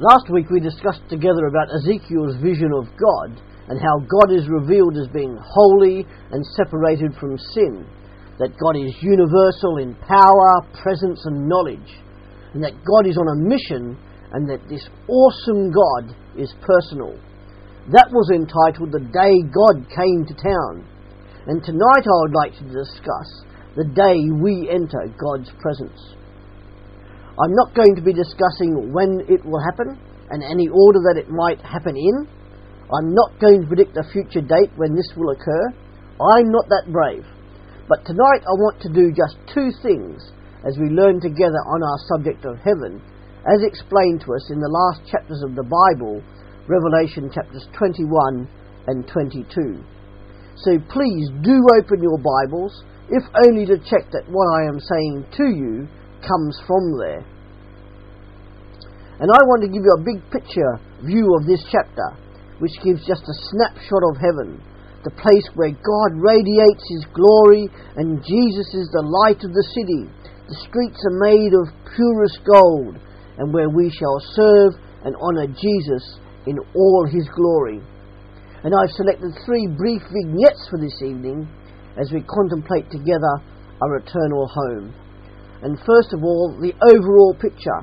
Last week we discussed together about Ezekiel's vision of God and how God is revealed as being holy and separated from sin, that God is universal in power, presence, and knowledge, and that God is on a mission and that this awesome God is personal. That was entitled The Day God Came to Town. And tonight I would like to discuss the day we enter God's presence. I'm not going to be discussing when it will happen and any order that it might happen in. I'm not going to predict a future date when this will occur. I'm not that brave. But tonight I want to do just two things as we learn together on our subject of heaven, as explained to us in the last chapters of the Bible, Revelation chapters 21 and 22. So please do open your Bibles, if only to check that what I am saying to you comes from there. And I want to give you a big picture view of this chapter, which gives just a snapshot of heaven, the place where God radiates His glory and Jesus is the light of the city. The streets are made of purest gold, and where we shall serve and honour Jesus in all His glory. And I've selected three brief vignettes for this evening as we contemplate together our eternal home. And first of all, the overall picture.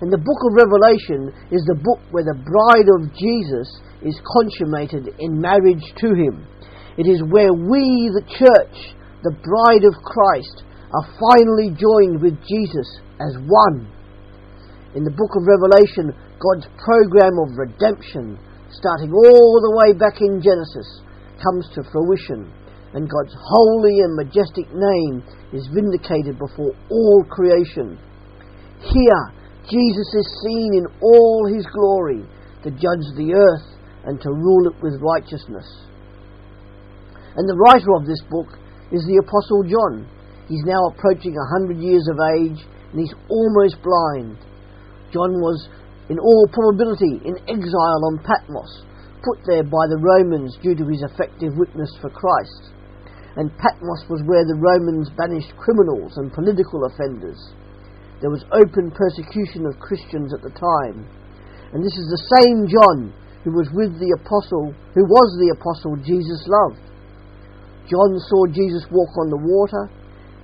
And the book of Revelation is the book where the bride of Jesus is consummated in marriage to him. It is where we, the church, the bride of Christ, are finally joined with Jesus as one. In the book of Revelation, God's program of redemption, starting all the way back in Genesis, comes to fruition and God's holy and majestic name is vindicated before all creation. Here, Jesus is seen in all his glory to judge the earth and to rule it with righteousness. And the writer of this book is the Apostle John. He's now approaching a hundred years of age and he's almost blind. John was, in all probability, in exile on Patmos, put there by the Romans due to his effective witness for Christ and Patmos was where the Romans banished criminals and political offenders. There was open persecution of Christians at the time. And this is the same John who was with the apostle, who was the apostle Jesus loved. John saw Jesus walk on the water.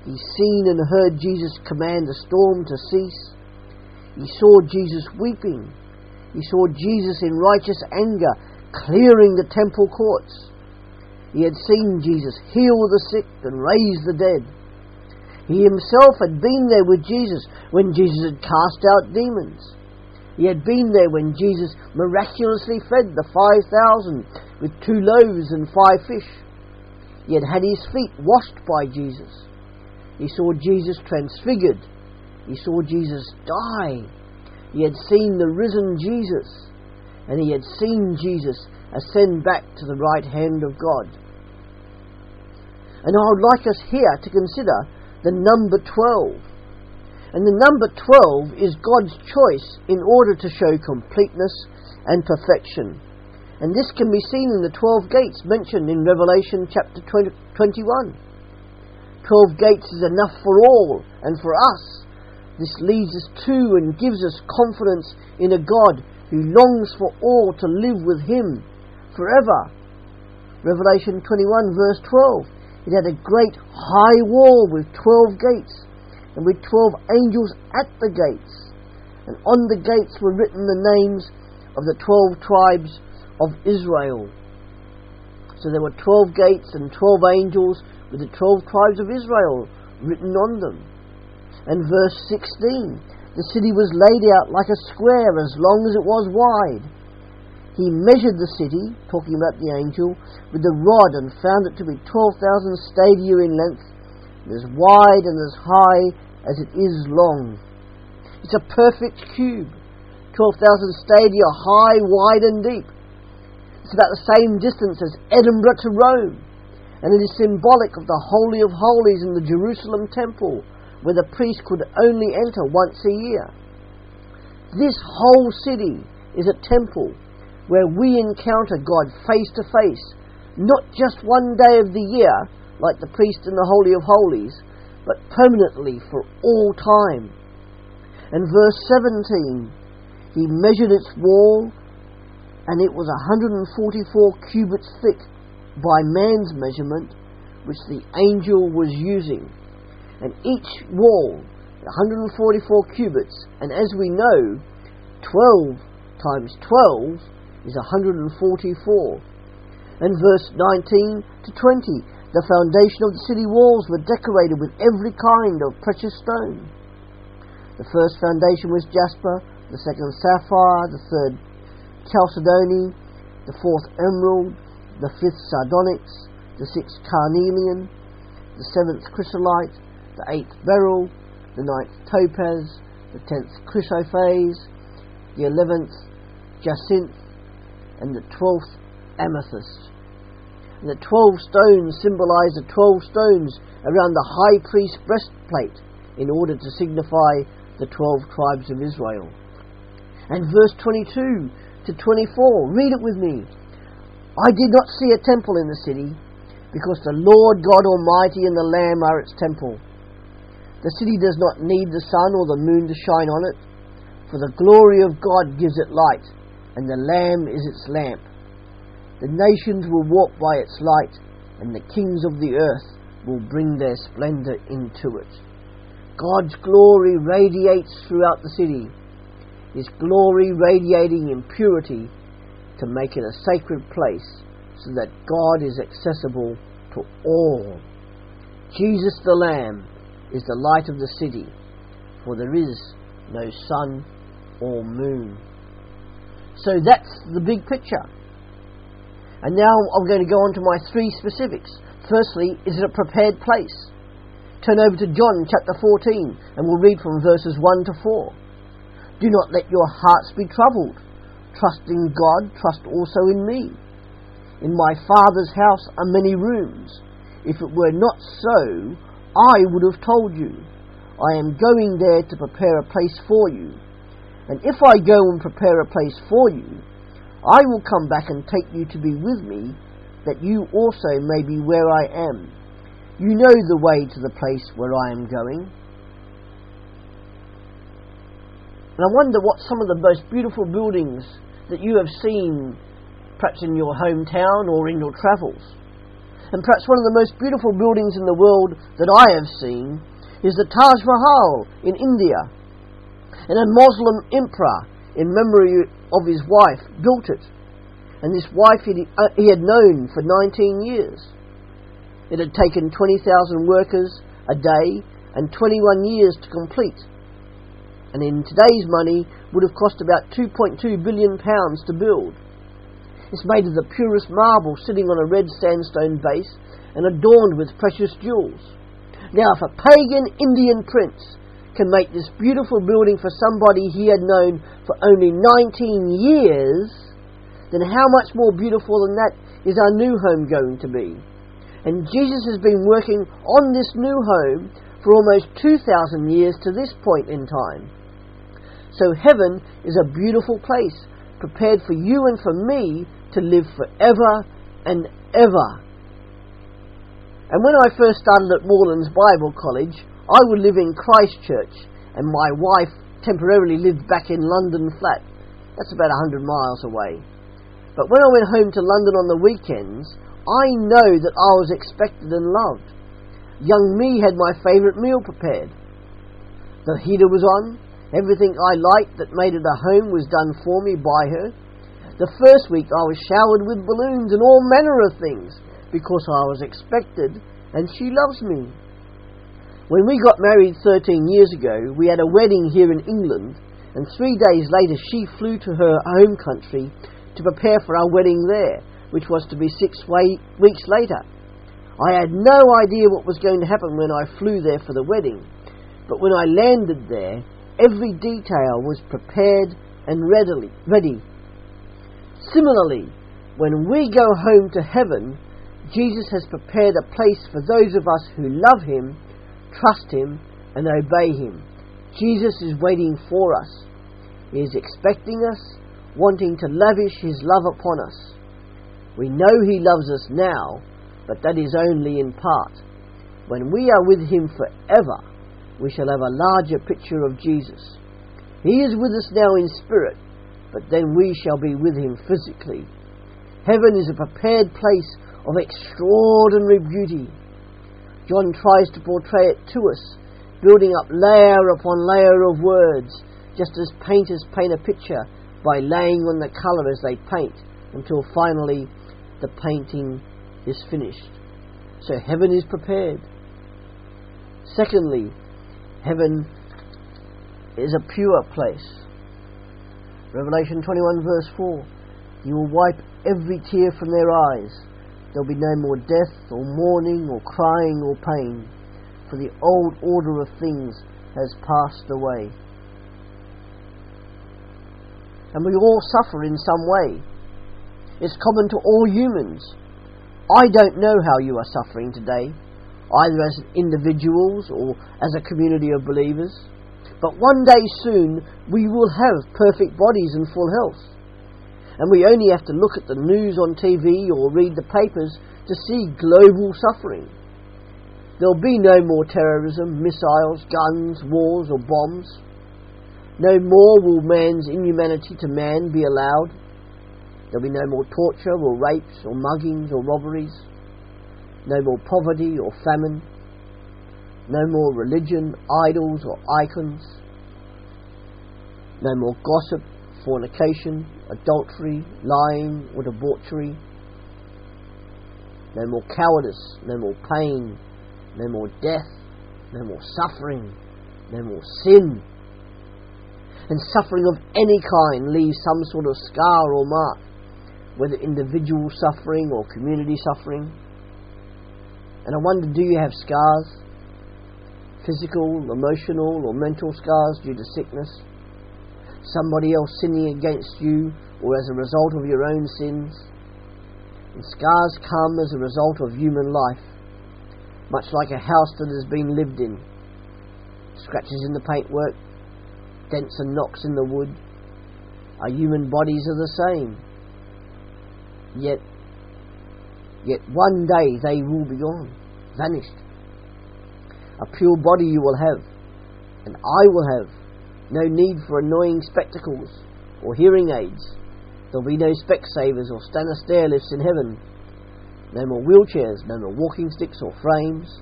He seen and heard Jesus command the storm to cease. He saw Jesus weeping. He saw Jesus in righteous anger clearing the temple courts. He had seen Jesus heal the sick and raise the dead. He himself had been there with Jesus when Jesus had cast out demons. He had been there when Jesus miraculously fed the 5,000 with two loaves and five fish. He had had his feet washed by Jesus. He saw Jesus transfigured. He saw Jesus die. He had seen the risen Jesus. And he had seen Jesus ascend back to the right hand of God. And I would like us here to consider the number 12. And the number 12 is God's choice in order to show completeness and perfection. And this can be seen in the 12 gates mentioned in Revelation chapter 20, 21. 12 gates is enough for all and for us. This leads us to and gives us confidence in a God who longs for all to live with Him forever. Revelation 21, verse 12. It had a great high wall with twelve gates, and with twelve angels at the gates. And on the gates were written the names of the twelve tribes of Israel. So there were twelve gates and twelve angels with the twelve tribes of Israel written on them. And verse 16 the city was laid out like a square as long as it was wide he measured the city, talking about the angel, with the rod and found it to be 12,000 stadia in length, and as wide and as high as it is long. It's a perfect cube, 12,000 stadia high, wide, and deep. It's about the same distance as Edinburgh to Rome, and it is symbolic of the Holy of Holies in the Jerusalem temple, where the priest could only enter once a year. This whole city is a temple where we encounter God face to face, not just one day of the year, like the priest in the Holy of Holies, but permanently for all time. And verse 17 He measured its wall, and it was 144 cubits thick by man's measurement, which the angel was using. And each wall, 144 cubits, and as we know, 12 times 12 is 144. And verse 19 to 20, the foundation of the city walls were decorated with every kind of precious stone. The first foundation was jasper, the second sapphire, the third chalcedony, the fourth emerald, the fifth sardonyx, the sixth carnelian, the seventh chrysolite, the eighth beryl, the ninth topaz, the tenth chrysoprase, the eleventh jacinth, and the twelfth amethyst. And the twelve stones symbolize the twelve stones around the high priest's breastplate in order to signify the twelve tribes of Israel. And verse 22 to 24, read it with me. I did not see a temple in the city, because the Lord God Almighty and the Lamb are its temple. The city does not need the sun or the moon to shine on it, for the glory of God gives it light, and the Lamb is its lamp. The nations will walk by its light, and the kings of the earth will bring their splendour into it. God's glory radiates throughout the city, His glory radiating in purity to make it a sacred place so that God is accessible to all. Jesus the Lamb is the light of the city, for there is no sun or moon. So that's the big picture. And now I'm going to go on to my three specifics. Firstly, is it a prepared place? Turn over to John chapter 14 and we'll read from verses 1 to 4. Do not let your hearts be troubled. Trust in God, trust also in me. In my Father's house are many rooms. If it were not so, I would have told you. I am going there to prepare a place for you. And if I go and prepare a place for you, I will come back and take you to be with me, that you also may be where I am. You know the way to the place where I am going. And I wonder what some of the most beautiful buildings that you have seen, perhaps in your hometown or in your travels. And perhaps one of the most beautiful buildings in the world that I have seen is the Taj Mahal in India. And a Muslim emperor, in memory of his wife, built it. And this wife he, uh, he had known for 19 years. It had taken 20,000 workers a day and 21 years to complete and in today's money would have cost about 2.2 billion pounds to build. It's made of the purest marble sitting on a red sandstone base and adorned with precious jewels. Now, if a pagan Indian prince can make this beautiful building for somebody he had known for only 19 years, then how much more beautiful than that is our new home going to be? And Jesus has been working on this new home for almost 2,000 years to this point in time. So heaven is a beautiful place, prepared for you and for me to live forever and ever. And when I first started at Moorlands Bible College, I would live in Christchurch, and my wife temporarily lived back in London flat. That's about 100 miles away. But when I went home to London on the weekends, I know that I was expected and loved. Young me had my favourite meal prepared. The heater was on, Everything I liked that made it a home was done for me by her. The first week I was showered with balloons and all manner of things because I was expected and she loves me. When we got married 13 years ago, we had a wedding here in England, and three days later she flew to her home country to prepare for our wedding there, which was to be six weeks later. I had no idea what was going to happen when I flew there for the wedding, but when I landed there, Every detail was prepared and readily ready. Similarly, when we go home to heaven, Jesus has prepared a place for those of us who love him, trust him, and obey him. Jesus is waiting for us. He is expecting us, wanting to lavish his love upon us. We know he loves us now, but that is only in part. When we are with him forever, we shall have a larger picture of Jesus. He is with us now in spirit, but then we shall be with him physically. Heaven is a prepared place of extraordinary beauty. John tries to portray it to us, building up layer upon layer of words, just as painters paint a picture by laying on the colour as they paint until finally the painting is finished. So heaven is prepared. Secondly, heaven is a pure place. Revelation 21, verse 4 You will wipe every tear from their eyes. There'll be no more death, or mourning, or crying, or pain, for the old order of things has passed away. And we all suffer in some way. It's common to all humans. I don't know how you are suffering today, either as individuals or as a community of believers. But one day soon we will have perfect bodies and full health. And we only have to look at the news on TV or read the papers to see global suffering. There'll be no more terrorism, missiles, guns, wars, or bombs. No more will man's inhumanity to man be allowed. There'll be no more torture or rapes or muggings or robberies. No more poverty or famine. No more religion, idols, or icons. No more gossip, fornication, adultery, lying, or debauchery. No more cowardice, no more pain, no more death, no more suffering, no more sin. And suffering of any kind leaves some sort of scar or mark, whether individual suffering or community suffering. And I wonder do you have scars? physical, emotional, or mental scars due to sickness, somebody else sinning against you, or as a result of your own sins. And scars come as a result of human life, much like a house that has been lived in. Scratches in the paintwork, dents and knocks in the wood. Our human bodies are the same. Yet, yet one day they will be gone, vanished. A pure body you will have, and I will have. No need for annoying spectacles or hearing aids. There'll be no Specsavers or Stannah stair lifts in heaven. No more wheelchairs, no more walking sticks or frames,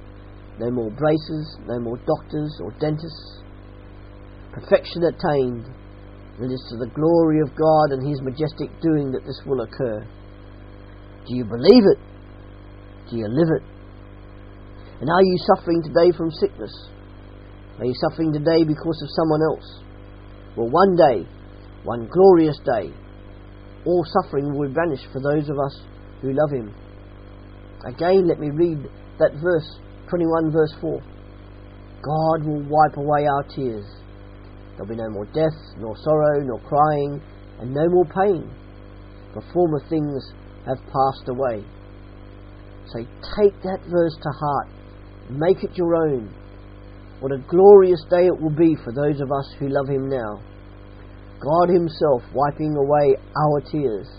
no more braces, no more doctors or dentists. Perfection attained. It is to the glory of God and His majestic doing that this will occur. Do you believe it? Do you live it? And are you suffering today from sickness? Are you suffering today because of someone else? Well, one day, one glorious day, all suffering will vanish for those of us who love Him. Again, let me read that verse, 21 verse 4. God will wipe away our tears. There'll be no more death, nor sorrow, nor crying, and no more pain. The former things have passed away. So take that verse to heart Make it your own. What a glorious day it will be for those of us who love Him now. God Himself wiping away our tears.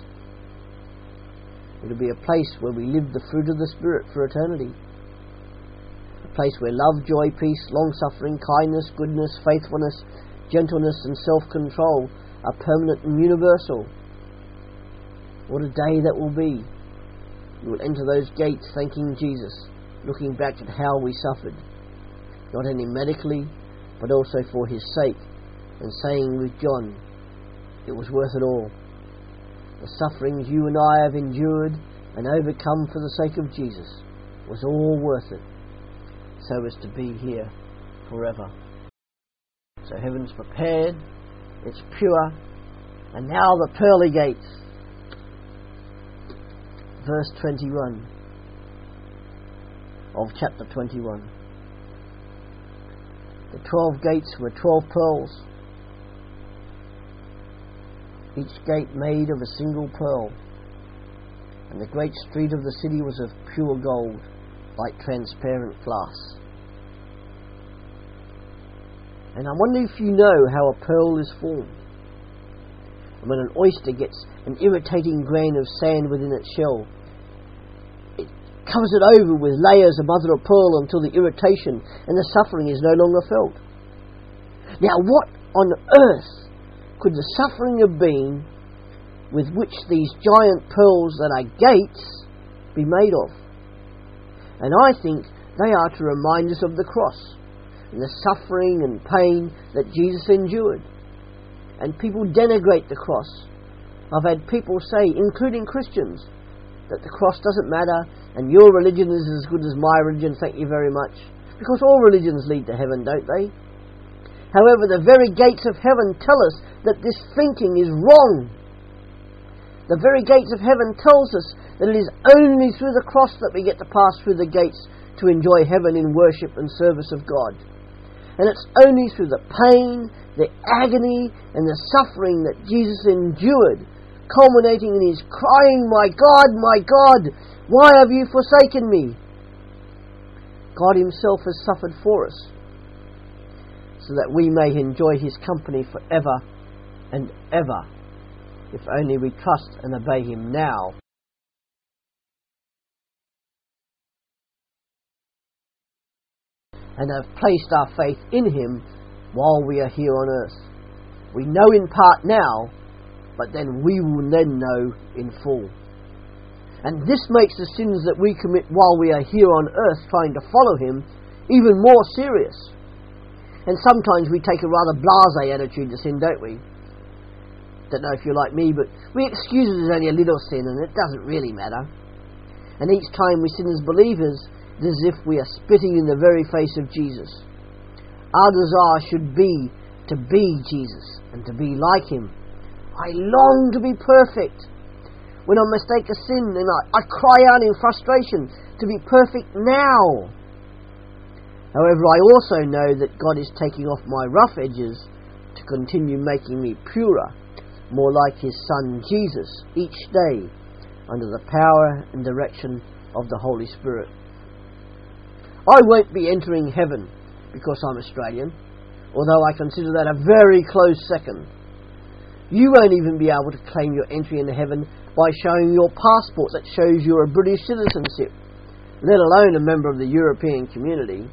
It'll be a place where we live the fruit of the Spirit for eternity. A place where love, joy, peace, long suffering, kindness, goodness, faithfulness, gentleness, and self control are permanent and universal. What a day that will be. We will enter those gates thanking Jesus looking back at how we suffered, not only medically, but also for his sake, and saying with John, it was worth it all. The sufferings you and I have endured and overcome for the sake of Jesus was all worth it, so as to be here forever. So heaven's prepared, it's pure, and now the pearly gates. Verse 21 of chapter 21. The twelve gates were twelve pearls, each gate made of a single pearl, and the great street of the city was of pure gold, like transparent glass. And I wonder if you know how a pearl is formed. When an oyster gets an irritating grain of sand within its shell, covers it over with layers of mother of pearl until the irritation and the suffering is no longer felt. Now, what on earth could the suffering have been with which these giant pearls that are gates be made of? And I think they are to remind us of the cross and the suffering and pain that Jesus endured. And people denigrate the cross. I've had people say, including Christians, that the cross doesn't matter and your religion is as good as my religion, thank you very much. Because all religions lead to heaven, don't they? However, the very gates of heaven tell us that this thinking is wrong. The very gates of heaven tells us that it is only through the cross that we get to pass through the gates to enjoy heaven in worship and service of God. And it's only through the pain, the agony, and the suffering that Jesus endured, culminating in his crying, My God, my God, why have you forsaken me? God Himself has suffered for us, so that we may enjoy His company forever and ever, if only we trust and obey Him now. And have placed our faith in Him while we are here on earth. We know in part now, but then we will then know in full. And this makes the sins that we commit while we are here on earth trying to follow Him even more serious. And sometimes we take a rather blase attitude to sin, don't we? Don't know if you're like me, but we excuse it as only a little sin and it doesn't really matter. And each time we sin as believers, it is as if we are spitting in the very face of Jesus. Our desire should be to be Jesus and to be like Him. I long to be perfect when I mistake a sin, then I, I cry out in frustration to be perfect now. However, I also know that God is taking off my rough edges to continue making me purer, more like His Son Jesus, each day, under the power and direction of the Holy Spirit. I won't be entering heaven because I'm Australian, although I consider that a very close second. You won't even be able to claim your entry into heaven by showing your passport that shows you're a British citizenship, let alone a member of the European community.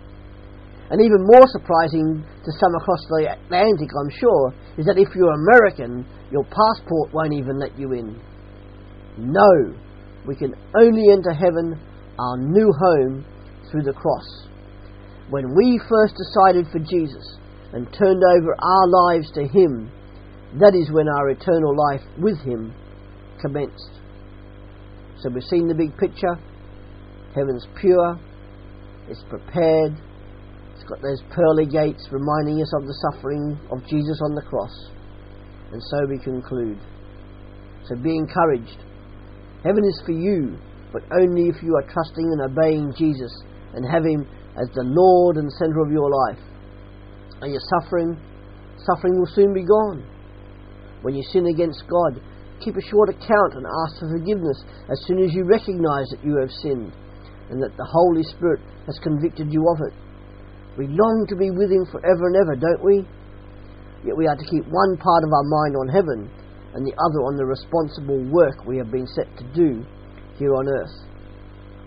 And even more surprising to some across the Atlantic, I'm sure, is that if you're American, your passport won't even let you in. No, we can only enter heaven, our new home, through the cross. When we first decided for Jesus and turned over our lives to Him, that is when our eternal life with Him commenced. So we've seen the big picture. Heaven's pure, it's prepared, it's got those pearly gates reminding us of the suffering of Jesus on the cross. And so we conclude. So be encouraged. Heaven is for you, but only if you are trusting and obeying Jesus and have Him as the Lord and centre of your life. Are you suffering? Suffering will soon be gone. When you sin against God, keep a short account and ask for forgiveness as soon as you recognize that you have sinned and that the Holy Spirit has convicted you of it. We long to be with Him forever and ever, don't we? Yet we are to keep one part of our mind on heaven and the other on the responsible work we have been set to do here on earth.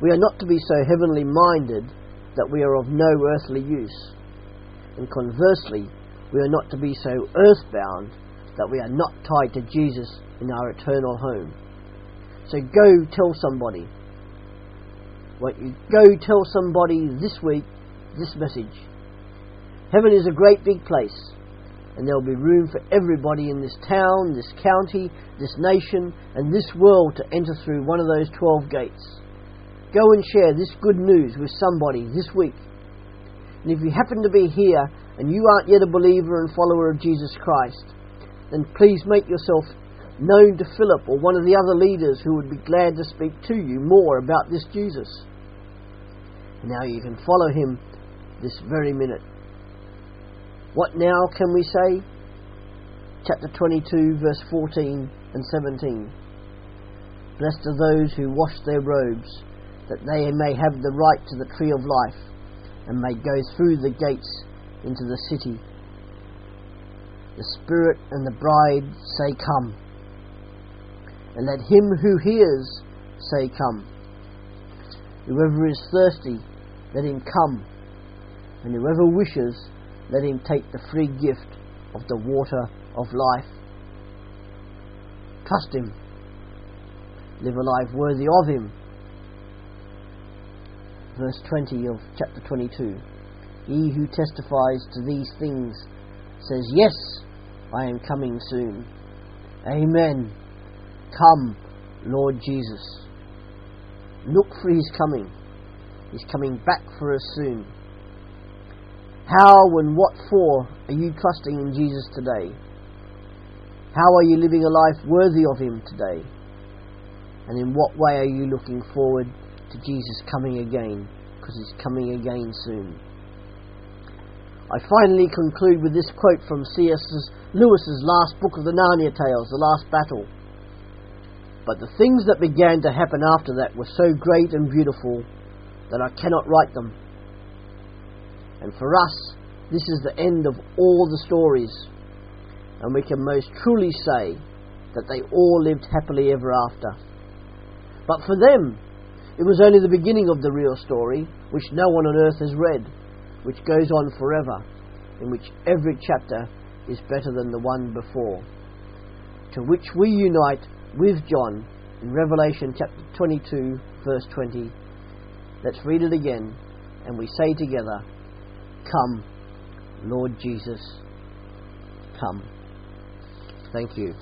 We are not to be so heavenly minded that we are of no earthly use. And conversely, we are not to be so earthbound that we are not tied to Jesus in our eternal home. So go tell somebody. Won't you go tell somebody this week this message? Heaven is a great big place, and there will be room for everybody in this town, this county, this nation, and this world to enter through one of those 12 gates. Go and share this good news with somebody this week. And if you happen to be here and you aren't yet a believer and follower of Jesus Christ, then please make yourself known to Philip or one of the other leaders who would be glad to speak to you more about this Jesus. Now you can follow him this very minute. What now can we say? Chapter 22, verse 14 and 17. Blessed are those who wash their robes, that they may have the right to the tree of life, and may go through the gates into the city the Spirit and the bride say, Come. And let him who hears say, Come. Whoever is thirsty, let him come. And whoever wishes, let him take the free gift of the water of life. trust Him, live a life worthy of Him. Verse 20 of chapter 22 He who testifies to these things says, Yes, I am coming soon. Amen. Come, Lord Jesus. Look for His coming. He's coming back for us soon. How and what for are you trusting in Jesus today? How are you living a life worthy of Him today? And in what way are you looking forward to Jesus coming again? Because He's coming again soon. I finally conclude with this quote from C.S. Lewis's last book of the Narnia Tales, The Last Battle. But the things that began to happen after that were so great and beautiful that I cannot write them. And for us, this is the end of all the stories and we can most truly say that they all lived happily ever after. But for them, it was only the beginning of the real story, which no one on earth has read, which goes on forever, in which every chapter is better than the one before. To which we unite with John in Revelation chapter 22, verse 20. Let's read it again, and we say together, Come, Lord Jesus, come. Thank you.